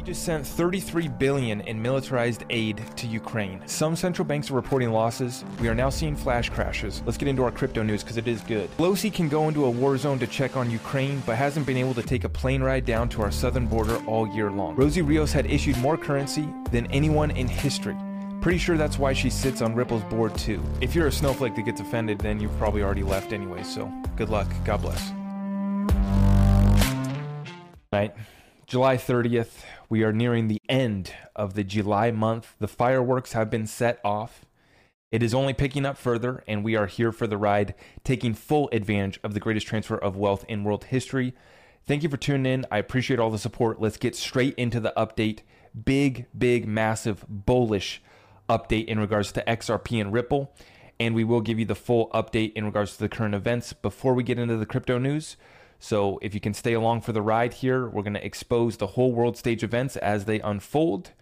We just sent 33 billion in militarized aid to Ukraine. Some central banks are reporting losses. We are now seeing flash crashes. Let's get into our crypto news because it is good. Pelosi can go into a war zone to check on Ukraine, but hasn't been able to take a plane ride down to our southern border all year long. Rosie Rios had issued more currency than anyone in history. Pretty sure that's why she sits on Ripple's board too. If you're a snowflake that gets offended, then you've probably already left anyway, so good luck. God bless. Right. July 30th, we are nearing the end of the July month. The fireworks have been set off. It is only picking up further, and we are here for the ride, taking full advantage of the greatest transfer of wealth in world history. Thank you for tuning in. I appreciate all the support. Let's get straight into the update. Big, big, massive, bullish update in regards to XRP and Ripple. And we will give you the full update in regards to the current events before we get into the crypto news. So if you can stay along for the ride here, we're going to expose the whole world stage events as they unfold.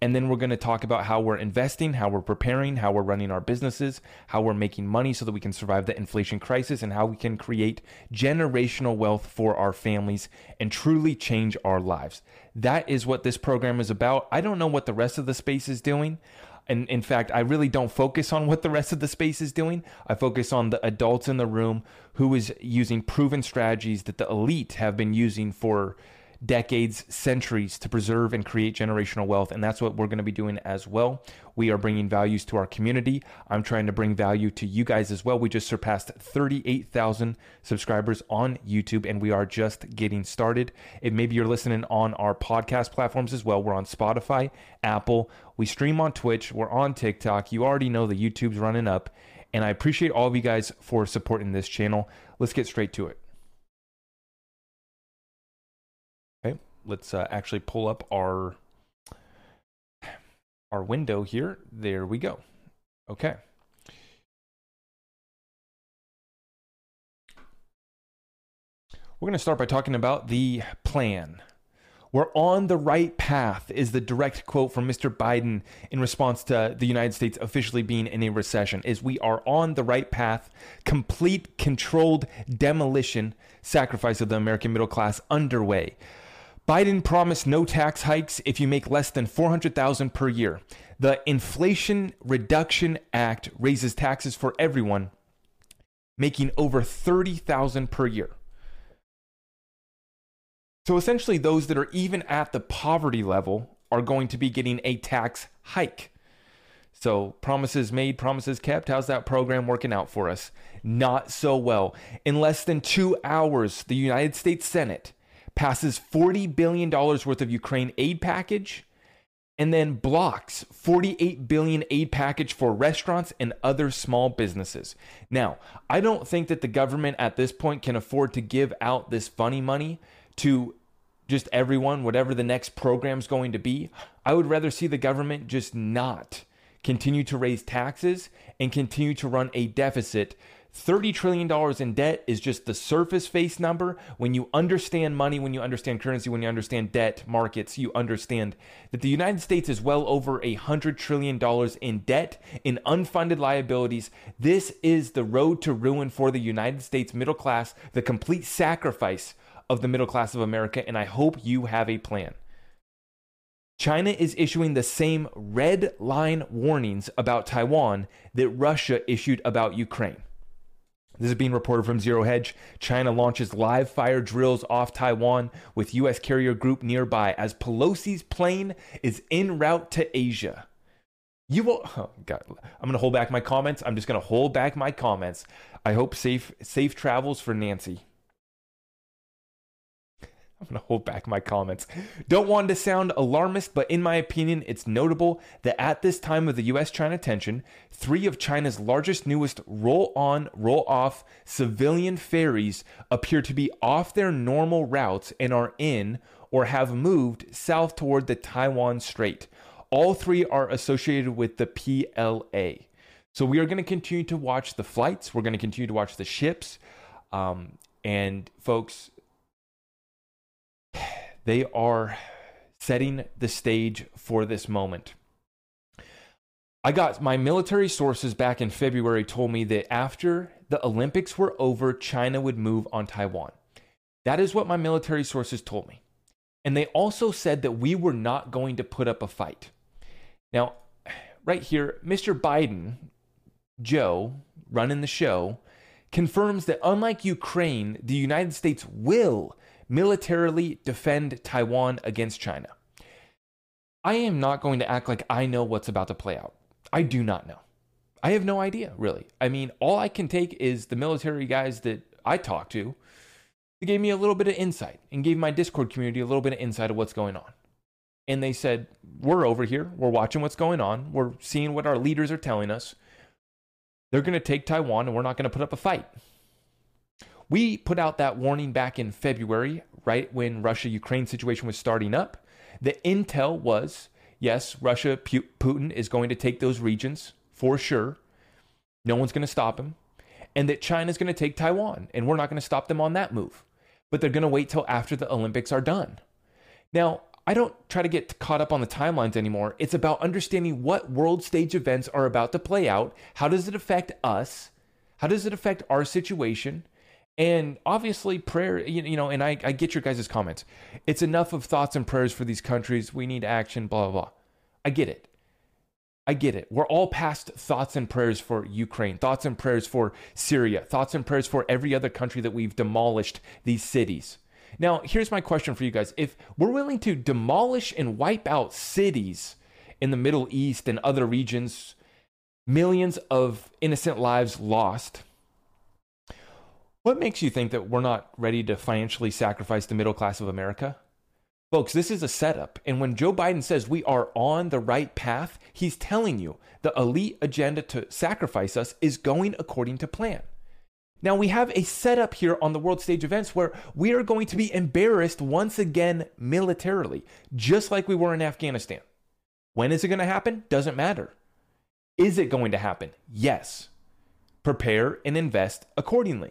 And then we're going to talk about how we're investing, how we're preparing, how we're running our businesses, how we're making money so that we can survive the inflation crisis, and how we can create generational wealth for our families and truly change our lives. That is what this program is about. I don't know what the rest of the space is doing. And in fact, I really don't focus on what the rest of the space is doing. I focus on the adults in the room who is using proven strategies that the elite have been using for decades, centuries to preserve and create generational wealth. And that's what we're going to be doing as well. We are bringing values to our community. I'm trying to bring value to you guys as well. We just surpassed 38,000 subscribers on YouTube and we are just getting started. If maybe you're listening on our podcast platforms as well, we're on Spotify, Apple, we stream on Twitch, we're on TikTok. You already know the YouTube's running up. And I appreciate all of you guys for supporting this channel. Let's get straight to it. Let's uh, actually pull up our our window here. There we go. Okay. We're going to start by talking about the plan. We're on the right path, is the direct quote from Mr. Biden in response to the United States officially being in a recession. Is we are on the right path, complete controlled demolition, sacrifice of the American middle class underway. Biden promised no tax hikes if you make less than 400,000 per year. The Inflation Reduction Act raises taxes for everyone making over 30,000 per year. So essentially those that are even at the poverty level are going to be getting a tax hike. So, promises made, promises kept. How's that program working out for us? Not so well. In less than two hours, the United States Senate passes $40 billion worth of Ukraine aid package and then blocks 48 billion aid package for restaurants and other small businesses. Now, I don't think that the government at this point can afford to give out this funny money to just everyone whatever the next program's going to be. I would rather see the government just not continue to raise taxes and continue to run a deficit $30 trillion in debt is just the surface face number. When you understand money, when you understand currency, when you understand debt markets, you understand that the United States is well over $100 trillion in debt, in unfunded liabilities. This is the road to ruin for the United States middle class, the complete sacrifice of the middle class of America. And I hope you have a plan. China is issuing the same red line warnings about Taiwan that Russia issued about Ukraine. This is being reported from Zero Hedge. China launches live fire drills off Taiwan with U.S. carrier group nearby as Pelosi's plane is en route to Asia. You will. Oh God, I'm gonna hold back my comments. I'm just gonna hold back my comments. I hope safe safe travels for Nancy. I'm going to hold back my comments. Don't want to sound alarmist, but in my opinion, it's notable that at this time of the US China tension, three of China's largest, newest roll on, roll off civilian ferries appear to be off their normal routes and are in or have moved south toward the Taiwan Strait. All three are associated with the PLA. So we are going to continue to watch the flights, we're going to continue to watch the ships. Um, and folks, they are setting the stage for this moment. I got my military sources back in February told me that after the Olympics were over, China would move on Taiwan. That is what my military sources told me. And they also said that we were not going to put up a fight. Now, right here, Mr. Biden, Joe, running the show, confirms that unlike Ukraine, the United States will militarily defend Taiwan against China. I am not going to act like I know what's about to play out. I do not know. I have no idea, really. I mean, all I can take is the military guys that I talk to. They gave me a little bit of insight and gave my Discord community a little bit of insight of what's going on. And they said, We're over here. We're watching what's going on. We're seeing what our leaders are telling us. They're going to take Taiwan and we're not going to put up a fight. We put out that warning back in February, right when Russia Ukraine situation was starting up. The intel was yes, Russia, Putin is going to take those regions for sure. No one's going to stop him. And that China's going to take Taiwan, and we're not going to stop them on that move. But they're going to wait till after the Olympics are done. Now, I don't try to get caught up on the timelines anymore. It's about understanding what world stage events are about to play out. How does it affect us? How does it affect our situation? And obviously, prayer, you know, and I, I get your guys' comments. It's enough of thoughts and prayers for these countries. We need action, blah, blah, blah. I get it. I get it. We're all past thoughts and prayers for Ukraine, thoughts and prayers for Syria, thoughts and prayers for every other country that we've demolished these cities. Now, here's my question for you guys. If we're willing to demolish and wipe out cities in the Middle East and other regions, millions of innocent lives lost, what makes you think that we're not ready to financially sacrifice the middle class of America? Folks, this is a setup. And when Joe Biden says we are on the right path, he's telling you the elite agenda to sacrifice us is going according to plan. Now, we have a setup here on the world stage events where we are going to be embarrassed once again militarily, just like we were in Afghanistan. When is it going to happen? Doesn't matter. Is it going to happen? Yes. Prepare and invest accordingly.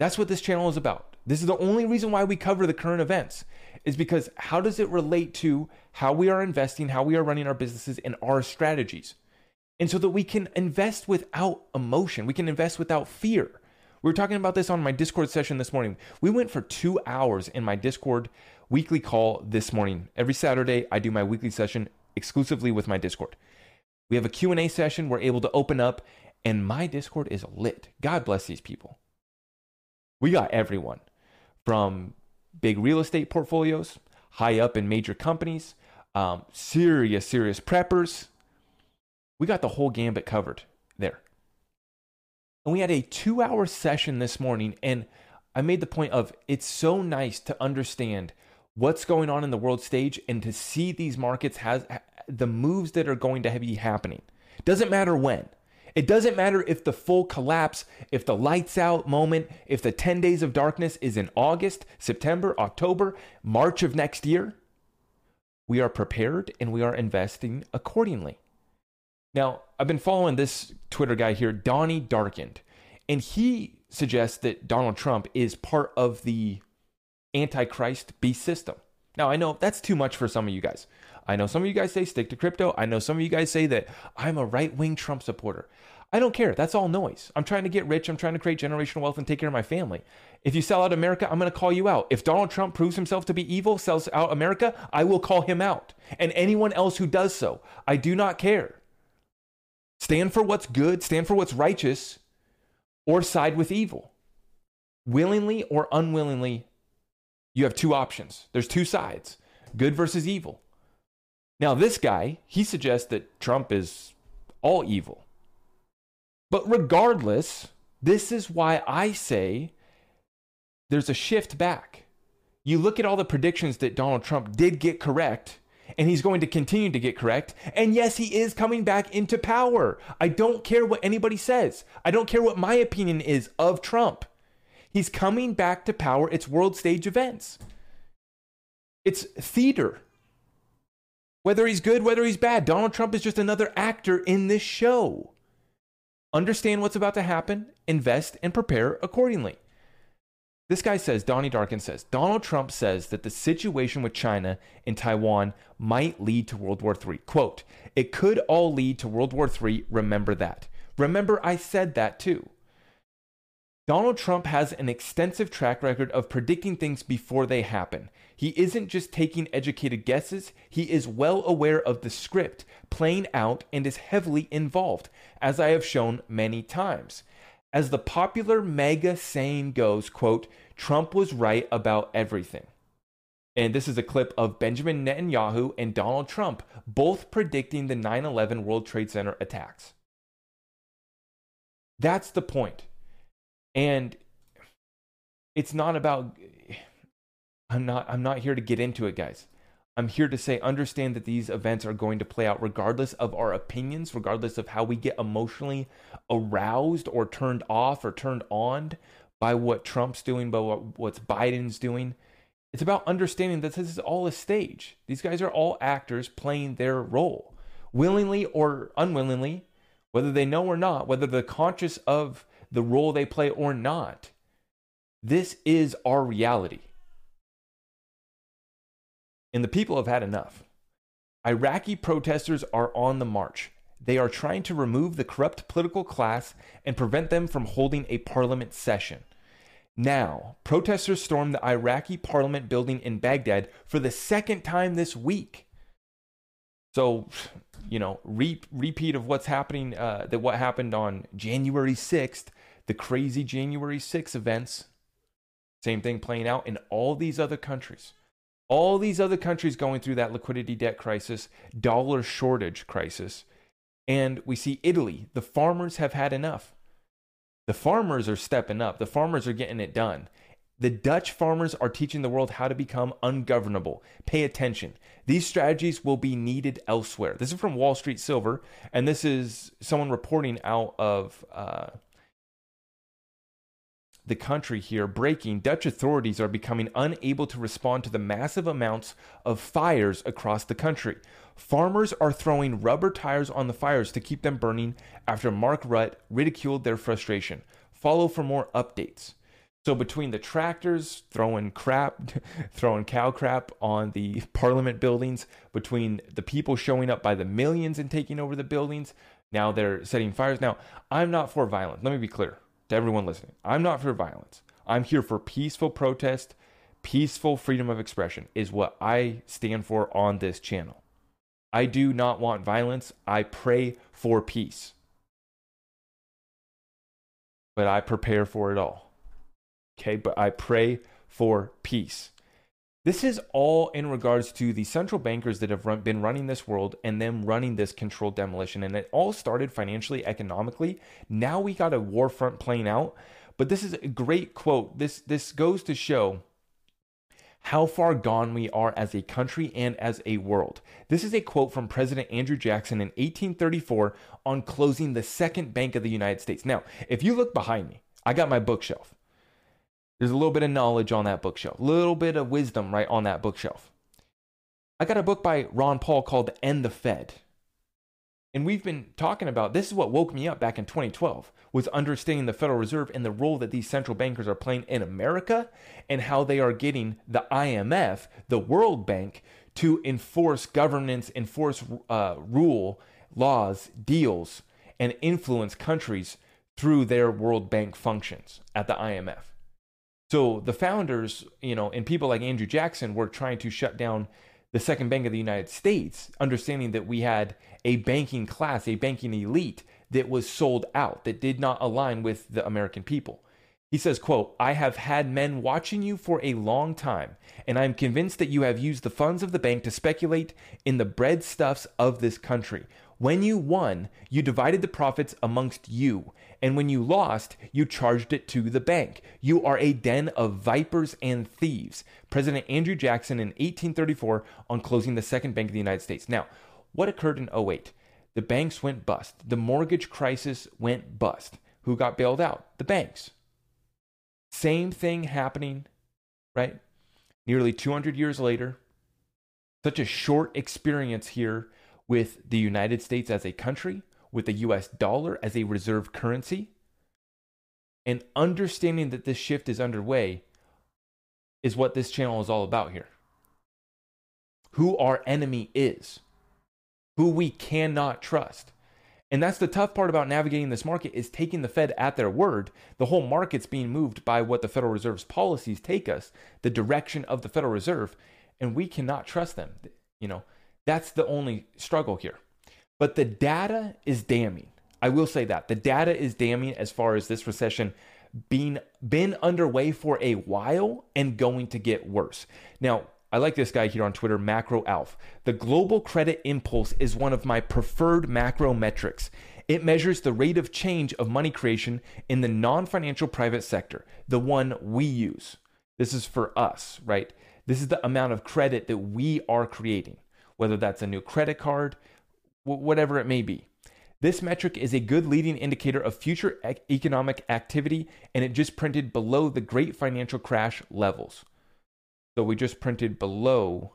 That's what this channel is about. This is the only reason why we cover the current events is because how does it relate to how we are investing, how we are running our businesses and our strategies? And so that we can invest without emotion, we can invest without fear. We were talking about this on my Discord session this morning. We went for 2 hours in my Discord weekly call this morning. Every Saturday I do my weekly session exclusively with my Discord. We have a Q&A session, we're able to open up and my Discord is lit. God bless these people. We got everyone from big real estate portfolios, high up in major companies, um, serious, serious preppers. We got the whole gambit covered there. And we had a two hour session this morning, and I made the point of it's so nice to understand what's going on in the world stage and to see these markets has the moves that are going to be happening. Doesn't matter when. It doesn't matter if the full collapse, if the lights out moment, if the 10 days of darkness is in August, September, October, March of next year. We are prepared and we are investing accordingly. Now, I've been following this Twitter guy here, Donnie Darkened, and he suggests that Donald Trump is part of the Antichrist beast system. Now, I know that's too much for some of you guys. I know some of you guys say stick to crypto. I know some of you guys say that I'm a right wing Trump supporter. I don't care. That's all noise. I'm trying to get rich. I'm trying to create generational wealth and take care of my family. If you sell out America, I'm going to call you out. If Donald Trump proves himself to be evil, sells out America, I will call him out. And anyone else who does so, I do not care. Stand for what's good, stand for what's righteous, or side with evil. Willingly or unwillingly, you have two options. There's two sides good versus evil. Now, this guy, he suggests that Trump is all evil. But regardless, this is why I say there's a shift back. You look at all the predictions that Donald Trump did get correct, and he's going to continue to get correct. And yes, he is coming back into power. I don't care what anybody says, I don't care what my opinion is of Trump. He's coming back to power. It's world stage events, it's theater. Whether he's good, whether he's bad, Donald Trump is just another actor in this show. Understand what's about to happen, invest, and prepare accordingly. This guy says, Donnie Darkened says, Donald Trump says that the situation with China and Taiwan might lead to World War III. Quote, it could all lead to World War III. Remember that. Remember, I said that too. Donald Trump has an extensive track record of predicting things before they happen. He isn't just taking educated guesses, he is well aware of the script playing out and is heavily involved, as I have shown many times. As the popular MAGA saying goes, quote, Trump was right about everything. And this is a clip of Benjamin Netanyahu and Donald Trump both predicting the 9 11 World Trade Center attacks. That's the point. And it's not about I'm not I'm not here to get into it, guys. I'm here to say understand that these events are going to play out regardless of our opinions, regardless of how we get emotionally aroused or turned off or turned on by what Trump's doing, by what what's Biden's doing. It's about understanding that this is all a stage. These guys are all actors playing their role, willingly or unwillingly, whether they know or not, whether they're conscious of the role they play or not. This is our reality. And the people have had enough. Iraqi protesters are on the march. They are trying to remove the corrupt political class and prevent them from holding a parliament session. Now, protesters stormed the Iraqi parliament building in Baghdad for the second time this week. So, you know, re- repeat of what's happening, uh, that what happened on January 6th the crazy January 6 events, same thing playing out in all these other countries. All these other countries going through that liquidity debt crisis, dollar shortage crisis. And we see Italy, the farmers have had enough. The farmers are stepping up, the farmers are getting it done. The Dutch farmers are teaching the world how to become ungovernable. Pay attention. These strategies will be needed elsewhere. This is from Wall Street Silver, and this is someone reporting out of uh, the country here breaking, Dutch authorities are becoming unable to respond to the massive amounts of fires across the country. Farmers are throwing rubber tires on the fires to keep them burning after Mark Rutte ridiculed their frustration. Follow for more updates. So between the tractors throwing crap, throwing cow crap on the parliament buildings, between the people showing up by the millions and taking over the buildings, now they're setting fires. Now, I'm not for violence. Let me be clear to everyone listening. I'm not for violence. I'm here for peaceful protest, peaceful freedom of expression is what I stand for on this channel. I do not want violence. I pray for peace. But I prepare for it all. Okay, but I pray for peace. This is all in regards to the central bankers that have run, been running this world and them running this controlled demolition. And it all started financially, economically. Now we got a war front playing out. But this is a great quote. This this goes to show how far gone we are as a country and as a world. This is a quote from President Andrew Jackson in 1834 on closing the second bank of the United States. Now, if you look behind me, I got my bookshelf. There's a little bit of knowledge on that bookshelf, a little bit of wisdom right on that bookshelf. I got a book by Ron Paul called End the Fed. And we've been talking about this is what woke me up back in 2012 was understanding the Federal Reserve and the role that these central bankers are playing in America and how they are getting the IMF, the World Bank, to enforce governance, enforce uh, rule, laws, deals, and influence countries through their World Bank functions at the IMF. So the founders, you know, and people like Andrew Jackson were trying to shut down the second bank of the United States, understanding that we had a banking class, a banking elite that was sold out, that did not align with the American people. He says, quote, I have had men watching you for a long time, and I am convinced that you have used the funds of the bank to speculate in the breadstuffs of this country. When you won, you divided the profits amongst you, and when you lost, you charged it to the bank. You are a den of vipers and thieves. President Andrew Jackson in 1834 on closing the second bank of the United States. Now, what occurred in 08? The banks went bust. The mortgage crisis went bust. Who got bailed out? The banks. Same thing happening, right? Nearly 200 years later. Such a short experience here with the United States as a country with the US dollar as a reserve currency. And understanding that this shift is underway is what this channel is all about here. Who our enemy is, who we cannot trust. And that's the tough part about navigating this market is taking the Fed at their word. The whole market's being moved by what the Federal Reserve's policies take us, the direction of the Federal Reserve, and we cannot trust them. You know, that's the only struggle here. But the data is damning. I will say that. The data is damning as far as this recession being been underway for a while and going to get worse. Now, I like this guy here on Twitter, Macro Alf. The global credit impulse is one of my preferred macro metrics. It measures the rate of change of money creation in the non financial private sector, the one we use. This is for us, right? This is the amount of credit that we are creating, whether that's a new credit card, whatever it may be. This metric is a good leading indicator of future economic activity, and it just printed below the great financial crash levels. So we just printed below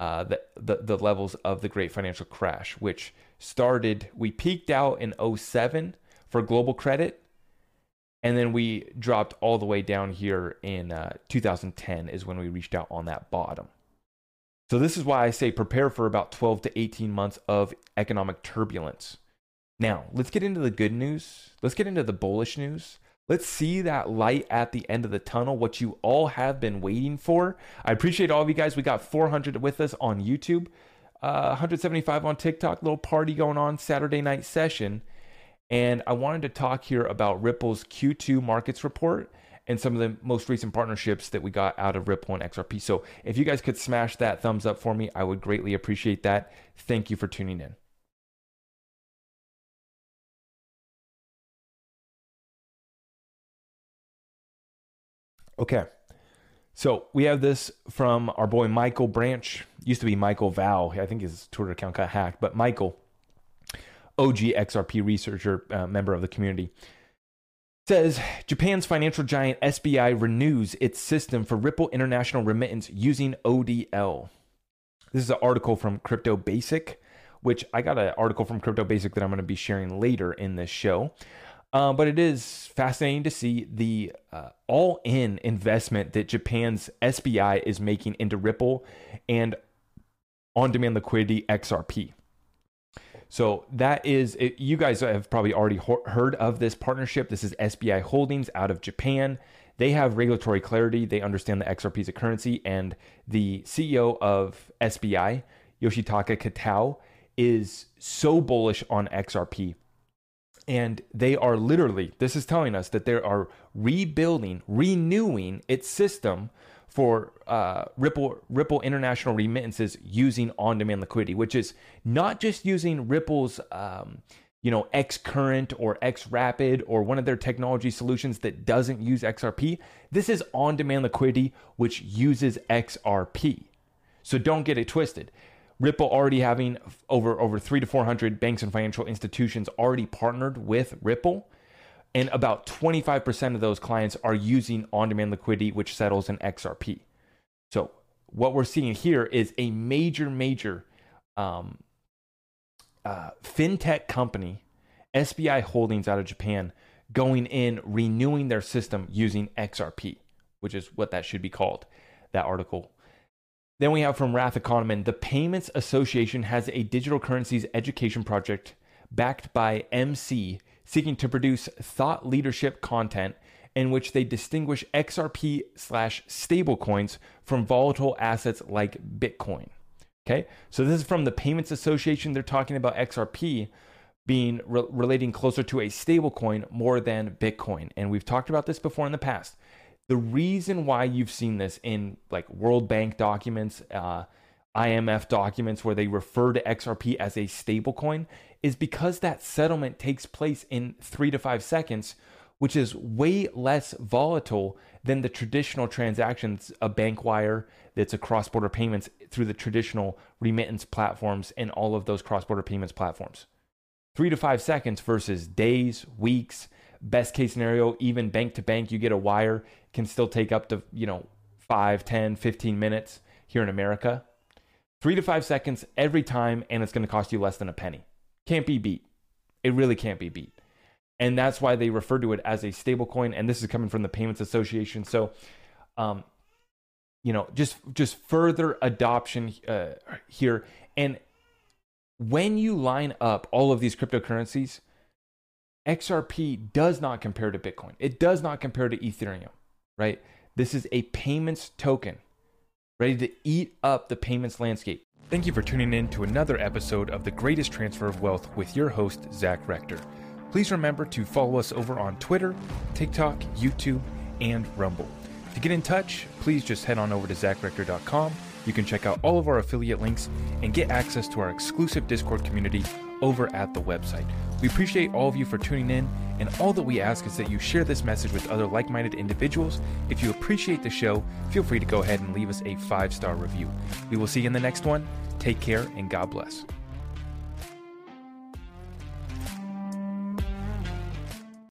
uh, the, the, the levels of the great financial crash, which started, we peaked out in 07 for global credit, and then we dropped all the way down here in uh, 2010 is when we reached out on that bottom. So this is why I say prepare for about 12 to 18 months of economic turbulence. Now, let's get into the good news. Let's get into the bullish news. Let's see that light at the end of the tunnel, what you all have been waiting for. I appreciate all of you guys. We got 400 with us on YouTube, uh, 175 on TikTok, little party going on, Saturday night session. And I wanted to talk here about Ripple's Q2 markets report and some of the most recent partnerships that we got out of Ripple and XRP. So if you guys could smash that thumbs up for me, I would greatly appreciate that. Thank you for tuning in. Okay. So we have this from our boy Michael Branch. Used to be Michael Val. I think his Twitter account got hacked, but Michael, OG XRP researcher, uh, member of the community, says Japan's financial giant SBI renews its system for Ripple International remittance using ODL. This is an article from Crypto Basic, which I got an article from Crypto Basic that I'm going to be sharing later in this show. Uh, but it is fascinating to see the uh, all in investment that Japan's SBI is making into Ripple and on demand liquidity XRP. So that is, it, you guys have probably already ho- heard of this partnership. This is SBI Holdings out of Japan. They have regulatory clarity. They understand the XRP is a currency. And the CEO of SBI, Yoshitaka Kitao, is so bullish on XRP and they are literally, this is telling us that they are rebuilding, renewing its system for uh, Ripple Ripple international remittances using on-demand liquidity, which is not just using Ripple's um, you know X Current or X Rapid or one of their technology solutions that doesn't use XRP. This is on-demand liquidity which uses XRP. So don't get it twisted. Ripple already having over over three to four hundred banks and financial institutions already partnered with Ripple, and about twenty five percent of those clients are using on-demand liquidity, which settles in XRP. So what we're seeing here is a major, major um, uh, fintech company, SBI Holdings out of Japan, going in renewing their system using XRP, which is what that should be called. That article then we have from Rath Economan the Payments Association has a digital currencies education project backed by MC seeking to produce thought leadership content in which they distinguish XRP slash stablecoins from volatile assets like Bitcoin. Okay, so this is from the Payments Association. They're talking about XRP being re- relating closer to a stablecoin more than Bitcoin. And we've talked about this before in the past. The reason why you've seen this in like World Bank documents, uh, IMF documents where they refer to XRP as a stablecoin is because that settlement takes place in three to five seconds, which is way less volatile than the traditional transactions, a bank wire that's a cross border payments through the traditional remittance platforms and all of those cross border payments platforms. Three to five seconds versus days, weeks, best case scenario, even bank to bank, you get a wire can still take up to, you know, 5, 10, 15 minutes here in America. Three to five seconds every time, and it's going to cost you less than a penny. Can't be beat. It really can't be beat. And that's why they refer to it as a stablecoin. And this is coming from the Payments Association. So, um, you know, just just further adoption uh, here. And when you line up all of these cryptocurrencies, XRP does not compare to Bitcoin. It does not compare to Ethereum, right? This is a payments token ready to eat up the payments landscape. Thank you for tuning in to another episode of The Greatest Transfer of Wealth with your host, Zach Rector. Please remember to follow us over on Twitter, TikTok, YouTube, and Rumble. To get in touch, please just head on over to zachrector.com. You can check out all of our affiliate links and get access to our exclusive Discord community over at the website. We appreciate all of you for tuning in, and all that we ask is that you share this message with other like minded individuals. If you appreciate the show, feel free to go ahead and leave us a five star review. We will see you in the next one. Take care, and God bless.